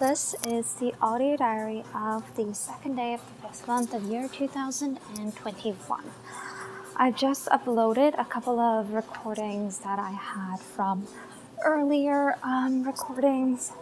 This is the audio diary of the second day of the fifth month of year 2021. I've just uploaded a couple of recordings that I had from earlier um, recordings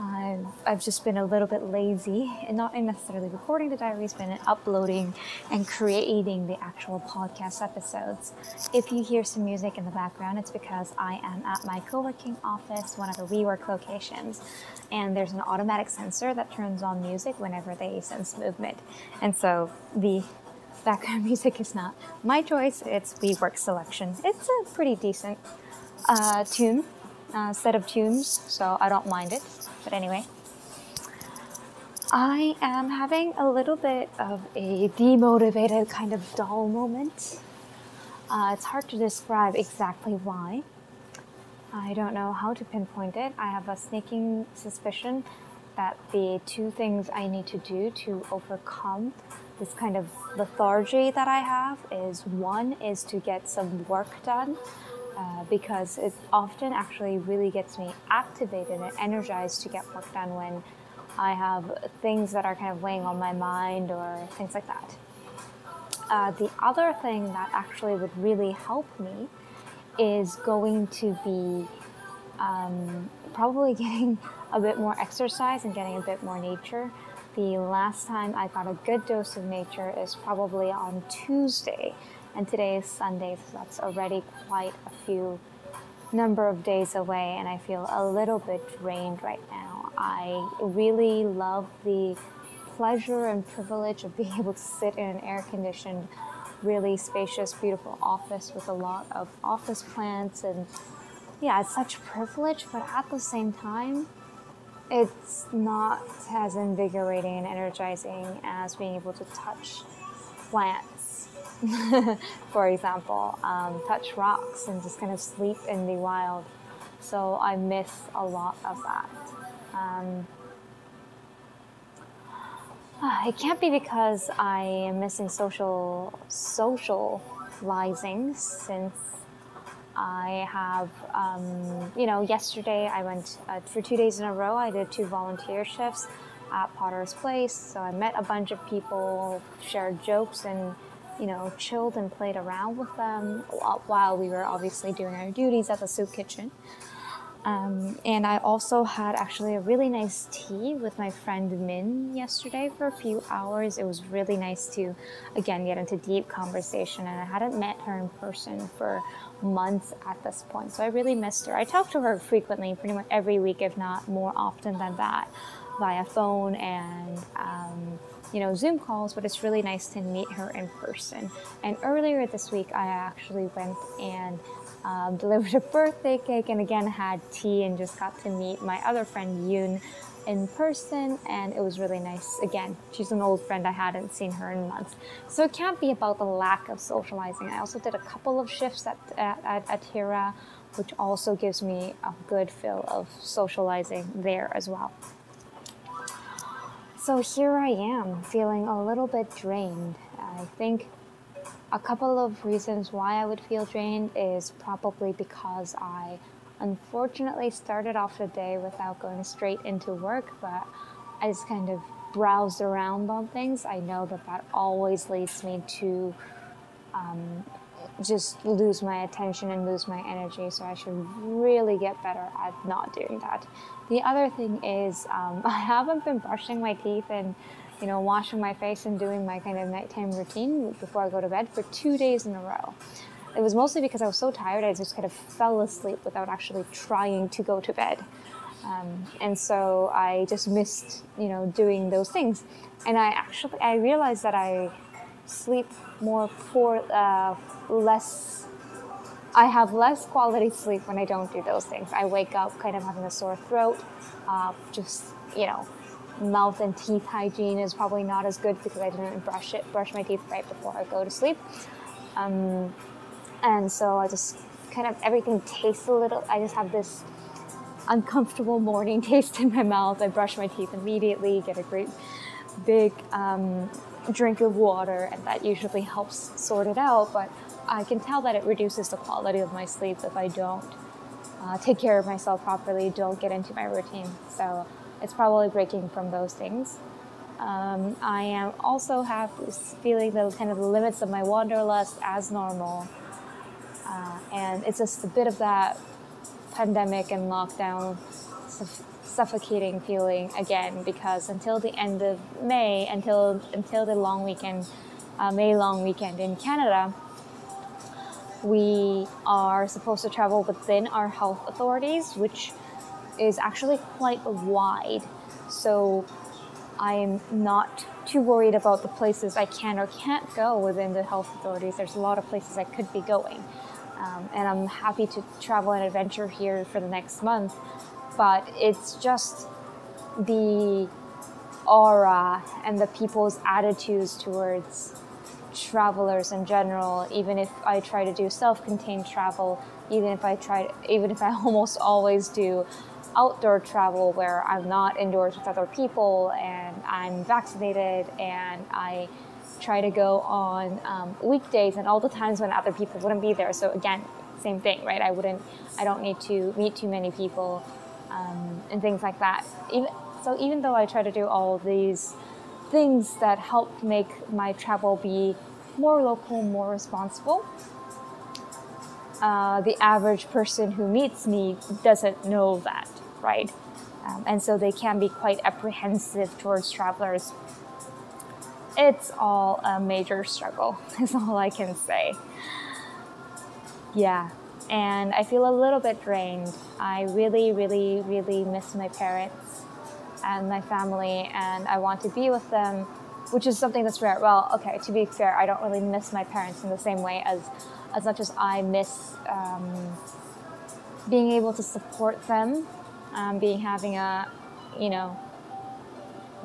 I've, I've just been a little bit lazy and not necessarily recording the diaries, but in uploading and creating the actual podcast episodes. If you hear some music in the background, it's because I am at my co working office, one of the WeWork locations, and there's an automatic sensor that turns on music whenever they sense movement. And so the background music is not my choice, it's WeWork selection. It's a pretty decent uh, tune uh, set of tunes, so I don't mind it. But anyway, I am having a little bit of a demotivated, kind of dull moment. Uh, it's hard to describe exactly why. I don't know how to pinpoint it. I have a sneaking suspicion that the two things I need to do to overcome this kind of lethargy that I have is one is to get some work done uh, because it often actually really gets me activated and energized to get work done when I have things that are kind of weighing on my mind or things like that. Uh, the other thing that actually would really help me is going to be um, probably getting a bit more exercise and getting a bit more nature. The last time I got a good dose of nature is probably on Tuesday and today is Sunday, so that's already quite a few number of days away, and I feel a little bit drained right now. I really love the pleasure and privilege of being able to sit in an air conditioned, really spacious, beautiful office with a lot of office plants and yeah, it's such a privilege, but at the same time, it's not as invigorating and energizing as being able to touch plants for example, um, touch rocks and just kind of sleep in the wild. So I miss a lot of that. Um, it can't be because I am missing social socializing since I have, um, you know, yesterday I went uh, for two days in a row. I did two volunteer shifts at Potter's Place, so I met a bunch of people, shared jokes and you know, chilled and played around with them while we were obviously doing our duties at the soup kitchen. Um, and I also had actually a really nice tea with my friend Min yesterday for a few hours. It was really nice to, again, get into deep conversation. And I hadn't met her in person for months at this point. So I really missed her. I talk to her frequently, pretty much every week, if not more often than that, via phone and um, you know, Zoom calls, but it's really nice to meet her in person. And earlier this week, I actually went and um, delivered a birthday cake and again had tea and just got to meet my other friend Yoon in person. And it was really nice. Again she's an old friend. I hadn't seen her in months. So it can't be about the lack of socializing. I also did a couple of shifts at, at, at Atira which also gives me a good feel of socializing there as well so here I am, feeling a little bit drained. I think a couple of reasons why I would feel drained is probably because I unfortunately started off the day without going straight into work, but I just kind of browsed around on things. I know that that always leads me to um, just lose my attention and lose my energy. So I should really get better at not doing that. The other thing is um, I haven't been brushing my teeth and you know washing my face and doing my kind of nighttime routine before I go to bed for two days in a row. It was mostly because I was so tired I just kind of fell asleep without actually trying to go to bed. Um, and so I just missed, you know, doing those things. And I actually I realized that I sleep more poor, uh, less. I have less quality sleep when I don't do those things. I wake up kind of having a sore throat, uh, just you know, mouth and teeth hygiene is probably not as good because I didn't brush it, brush my teeth right before I go to sleep. Um, and so I just kind of everything tastes a little. I just have this uncomfortable morning taste in my mouth. I brush my teeth immediately, get a great big um, drink of water, and that usually helps sort it out. But I can tell that it reduces the quality of my sleep if I don't uh, take care of myself properly, don't get into my routine. So it's probably breaking from those things. Um, I am also have feeling the kind of the limits of my wanderlust as normal, uh, and it's just a bit of that pandemic and lockdown suffocating feeling again because until the end of May, until until the long weekend, uh, May long weekend in Canada, we are supposed to travel within our health authorities, which is actually quite wide. So I'm not too worried about the places I can or can't go within the health authorities. There's a lot of places I could be going. Um, and I'm happy to travel and adventure here for the next month. But it's just the aura and the people's attitudes towards travelers in general. Even if i try to do self-contained travel even if i try even if i almost always do outdoor travel where i'm not indoors with other people and i'm vaccinated and i try to go on um, weekdays and all the times when other people wouldn't be there. So again same thing right? I wouldn't i don't need to meet too many people um, and things like that even so even though i try to do all these things that help make my travel be more local, more responsible. Uh, the average person who meets me doesn't know that, right? Um, and so they can be quite apprehensive towards travelers. It's all a major struggle, is all I can say. Yeah, and I feel a little bit drained. I really, really, really miss my parents and my family, and I want to be with them, which is something that's rare. Well, okay, to be fair, I don't really miss my parents in the same way as as much as I miss um, being able to support them, um, being having a, you know,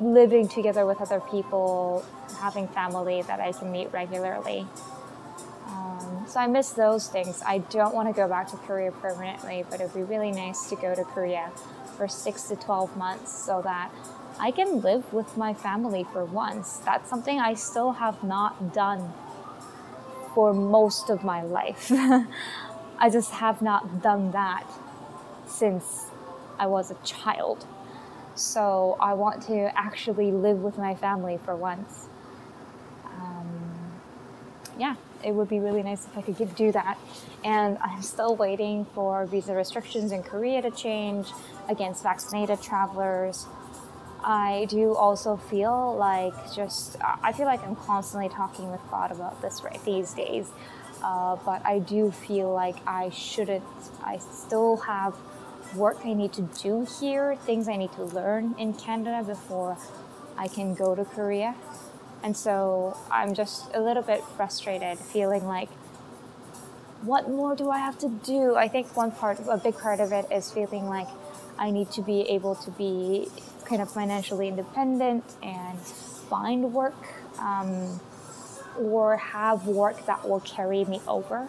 living together with other people, having family that I can meet regularly. So I miss those things. I don't want to go back to Korea permanently, but it'd be really nice to go to Korea for six to 12 months so that I can live with my family for once. That's something I still have not done for most of my life. I just have not done that since I was a child. So I want to actually live with my family for once. Um, yeah it would be really nice if I could do that. And I'm still waiting for visa restrictions in Korea to change against vaccinated travelers. I do also feel like just, I feel like I'm constantly talking with God about this right these days. Uh, but I do feel like I shouldn't, I still have work I need to do here, things I need to learn in Canada before I can go to Korea. And so I'm just a little bit frustrated, feeling like, what more do I have to do? I think one part, a big part of it is feeling like I need to be able to be kind of financially independent and find work um, or have work that will carry me over.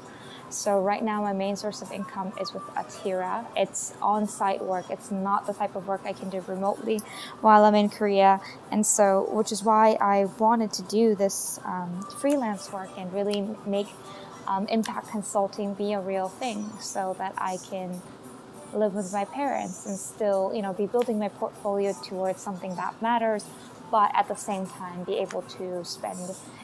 So right now, my main source of income is with Atira. It's on-site work. It's not the type of work I can do remotely while I'm in Korea, and so which is why I wanted to do this um, freelance work and really make um, impact consulting be a real thing, so that I can live with my parents and still, you know, be building my portfolio towards something that matters but at the same time be able to spend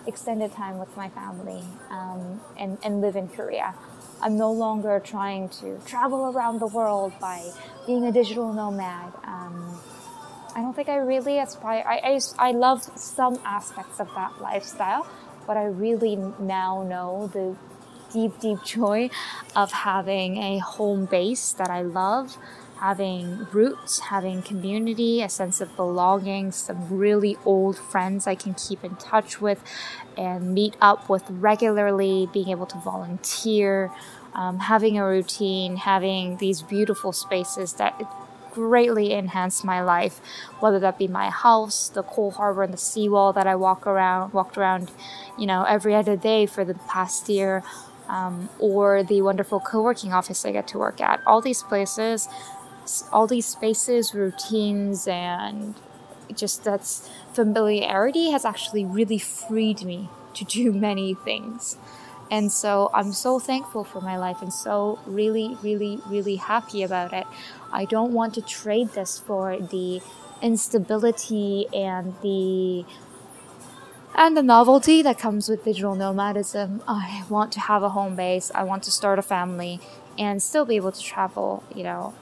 extended time with my family um, and, and live in Korea. I'm no longer trying to travel around the world by being a digital nomad. Um, I don't think I really aspire. I, I, I love some aspects of that lifestyle, but I really now know the deep, deep joy of having a home base that I love having roots, having community, a sense of belonging, some really old friends I can keep in touch with and meet up with regularly, being able to volunteer, um, having a routine, having these beautiful spaces that greatly enhance my life, whether that be my house, the Coal Harbour and the seawall that I walk around, walked around, you know, every other day for the past year, um, or the wonderful co-working office I get to work at. All these places all these spaces, routines, and just that's familiarity has actually really freed me to do many things. And so I'm so thankful for my life and so really, really, really happy about it. I don't want to trade this for the instability and the and the novelty that comes with digital nomadism. I want to have a home base. I want to start a family and still be able to travel, you know,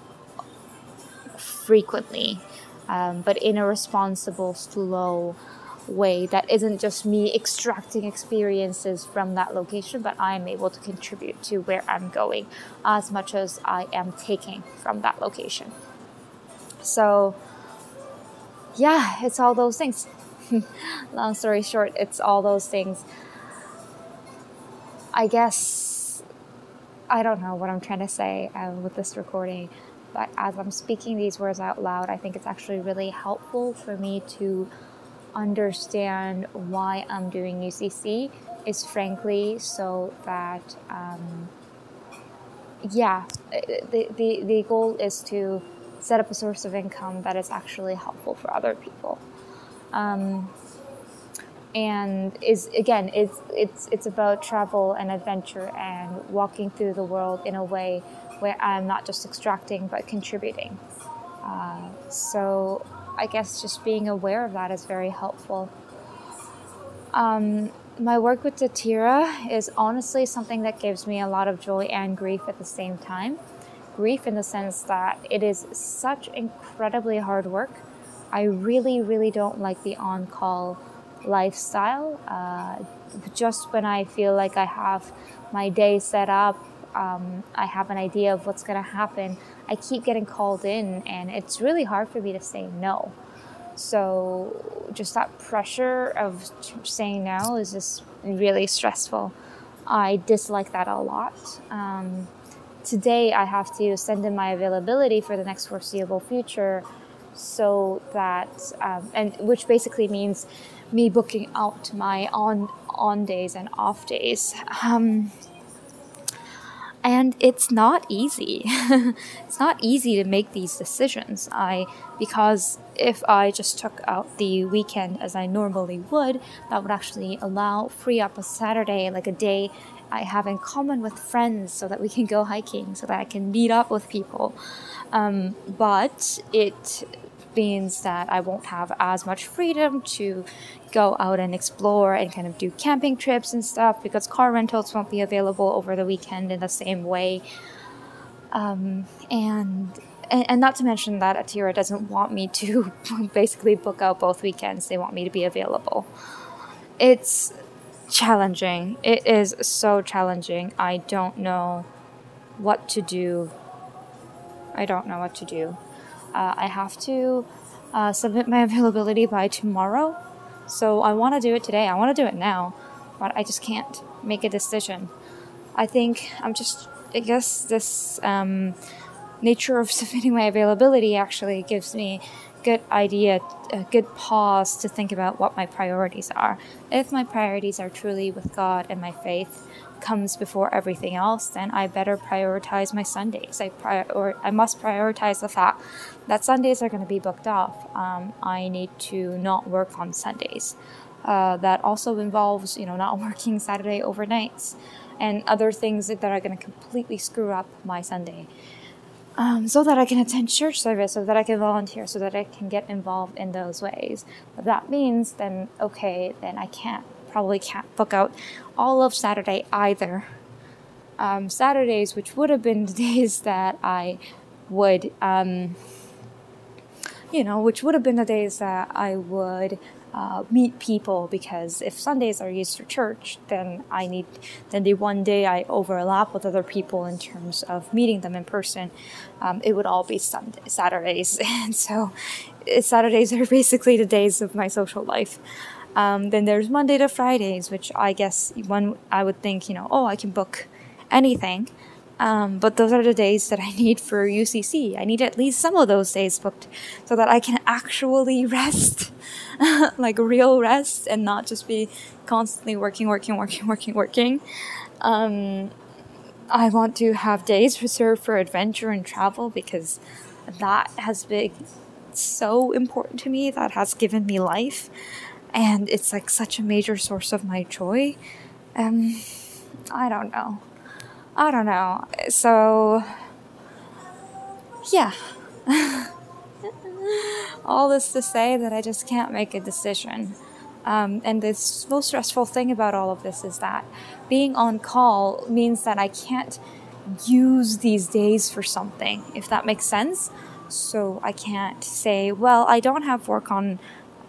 frequently, um, but in a responsible, slow, way that isn't just me extracting experiences from that location, but I am able to contribute to where I'm going as much as I am taking from that location. So, yeah, it's all those things. Long story short, it's all those things. I guess I don't know what I'm trying to say uh, with this recording, but as I'm speaking these words out loud, I think it's actually really helpful for me to understand why I'm doing UCC is frankly so that um, yeah the, the, the goal is to set up a source of income that is actually helpful for other people. Um, and is again it's it's it's about travel and adventure and walking through the world in a way where I'm not just extracting but contributing uh, so I guess just being aware of that is very helpful. Um, my work with Atira is honestly something that gives me a lot of joy and grief at the same time. Grief in the sense that it is such incredibly hard work. I really, really don't like the on call lifestyle. Uh, just when I feel like I have my day set up, um, I have an idea of what's going to happen, I keep getting called in, and it's really hard for me to say no. So, just that pressure of saying no is just really stressful. I dislike that a lot. Um, today, I have to send in my availability for the next foreseeable future so that, um, and which basically means me booking out my on on days and off days. Um, and it's not easy. it's not easy to make these decisions. I because if I just took out the weekend as I normally would, that would actually allow free up a Saturday, like a day I have in common with friends, so that we can go hiking, so that I can meet up with people. Um, but it means that I won't have as much freedom to go out and explore and kind of do camping trips and stuff because car rentals won't be available over the weekend in the same way. Um, and, and, and not to mention that Atira doesn't want me to basically book out both weekends. They want me to be available. It's challenging. It is so challenging. I don't know what to do. I don't know what to do. Uh, I have to uh, submit my availability by tomorrow. So I want to do it today. I want to do it now, but I just can't make a decision. I think I'm just, I guess this um, nature of submitting my availability actually gives me good idea, a good pause to think about what my priorities are. If my priorities are truly with God and my faith, comes before everything else, then I better prioritize my Sundays. I prior- or I must prioritize the fact that Sundays are going to be booked off. Um, I need to not work on Sundays. Uh, that also involves, you know, not working Saturday overnights and other things that are going to completely screw up my Sunday. Um, so that I can attend church service, so that I can volunteer, so that I can get involved in those ways. But that means then, okay, then I can't probably can't book out all of Saturday either. Um, Saturdays, which would have been the days that I would, um, you know, which would have been the days that I would uh, meet people because if Sundays are used for church, then I need then the one day I overlap with other people in terms of meeting them in person, um, it would all be Sunday, Saturdays, and so Saturdays are basically the days of my social life. Um, then there's Monday to Fridays, which I guess one I would think, you know, oh, I can book anything. Um, but those are the days that I need for UCC. I need at least some of those days booked so that I can actually rest, like real rest, and not just be constantly working, working, working, working, working. Um, I want to have days reserved for adventure and travel because that has been so important to me. That has given me life and it's like such a major source of my joy. Um, I don't know. I don't know. So, yeah. All this to say that I just can't make a decision. Um, and the most stressful thing about all of this is that being on call means that I can't use these days for something, if that makes sense. So I can't say, well, I don't have work on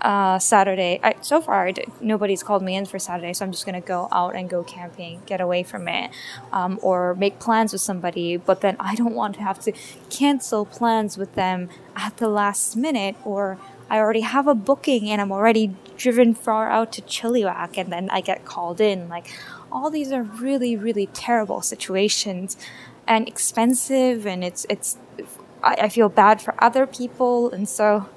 uh, Saturday. I, so far, did, nobody's called me in for Saturday, so I'm just gonna go out and go camping, get away from it, um, or make plans with somebody. But then I don't want to have to cancel plans with them at the last minute, or I already have a booking and I'm already driven far out to Chilliwack, and then I get called in. Like, all these are really, really terrible situations and expensive, and it's it's. I, I feel bad for other people, and so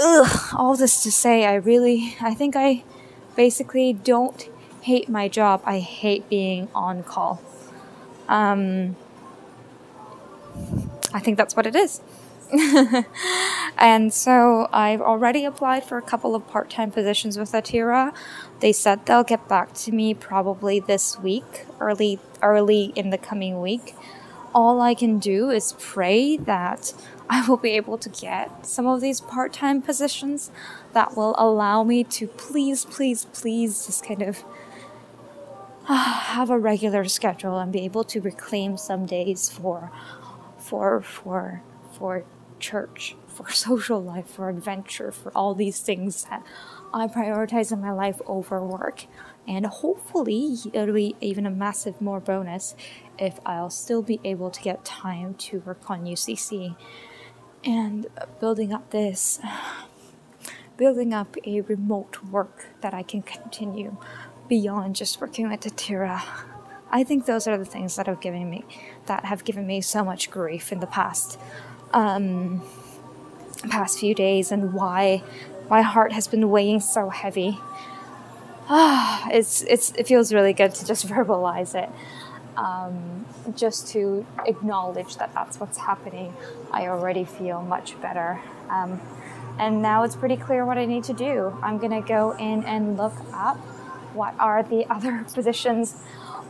ugh, all this to say, I really, I think I basically don't hate my job. I hate being on call. Um, I think that's what it is. and so I've already applied for a couple of part time positions with Atira. They said they'll get back to me probably this week, early early in the coming week. All I can do is pray that I will be able to get some of these part time positions that will allow me to please, please, please just kind of uh, have a regular schedule and be able to reclaim some days for for for for church for social life for adventure for all these things that i prioritize in my life over work. And hopefully it'll be even a massive more bonus if i'll still be able to get time to work on UCC and building up this building up a remote work that I can continue beyond just working with Atira. I think those are the things that have given me that have given me so much grief in the past um, past few days and why my heart has been weighing so heavy. Ah, it's it's it feels really good to just verbalize it um, just to acknowledge that that's what's happening, I already feel much better. Um, and now it's pretty clear what I need to do. I'm going to go in and look up what are the other positions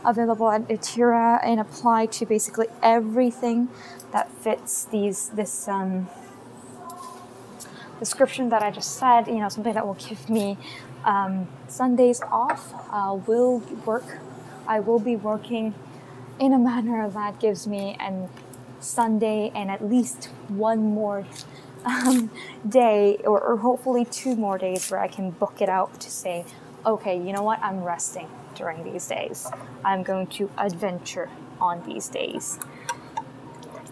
available at Atira and apply to basically everything that fits these this um, description that I just said. You know, something that will give me um, Sundays off. Uh, will work. I will be working in a manner that gives me an Sunday and at least one more um, day, or, or hopefully two more days, where I can book it out to say, okay, you know what, I'm resting during these days. I'm going to adventure on these days.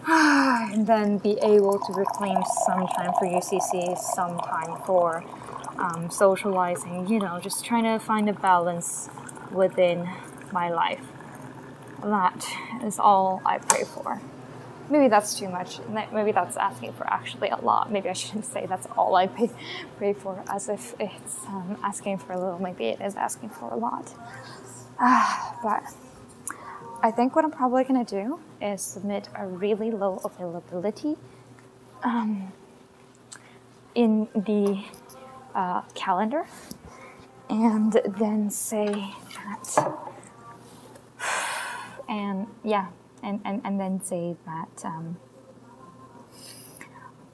and then be able to reclaim some time for UCC, some time for um, socializing, you know, just trying to find a balance within my life. That is all I pray for. Maybe that's too much. Maybe that's asking for actually a lot. Maybe I shouldn't say that's all I pray, for, as if it's um, asking for a little. Maybe it is asking for a lot. Uh, but I think what I'm probably going to do is submit a really low availability um, in the uh, calendar and then say that and yeah, and, and, and then say that um,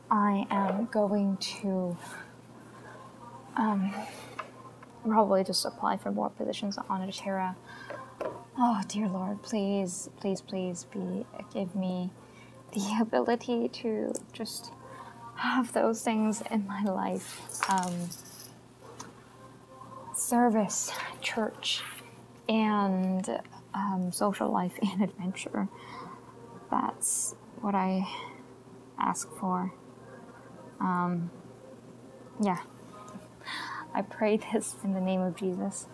I am going to um, probably just apply for more positions on Atira. Oh dear Lord, please, please, please be give me the ability to just have those things in my life. Um, service, church, and um, social life and adventure. That's what I ask for. Um, yeah. I pray this in the name of Jesus.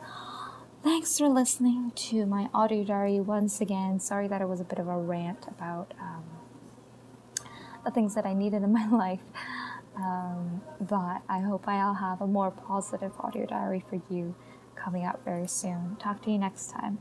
Thanks for listening to my audio diary once again. Sorry that it was a bit of a rant about um, the things that I needed in my life. Um, but I hope I'll have a more positive audio diary for you coming out very soon. Talk to you next time.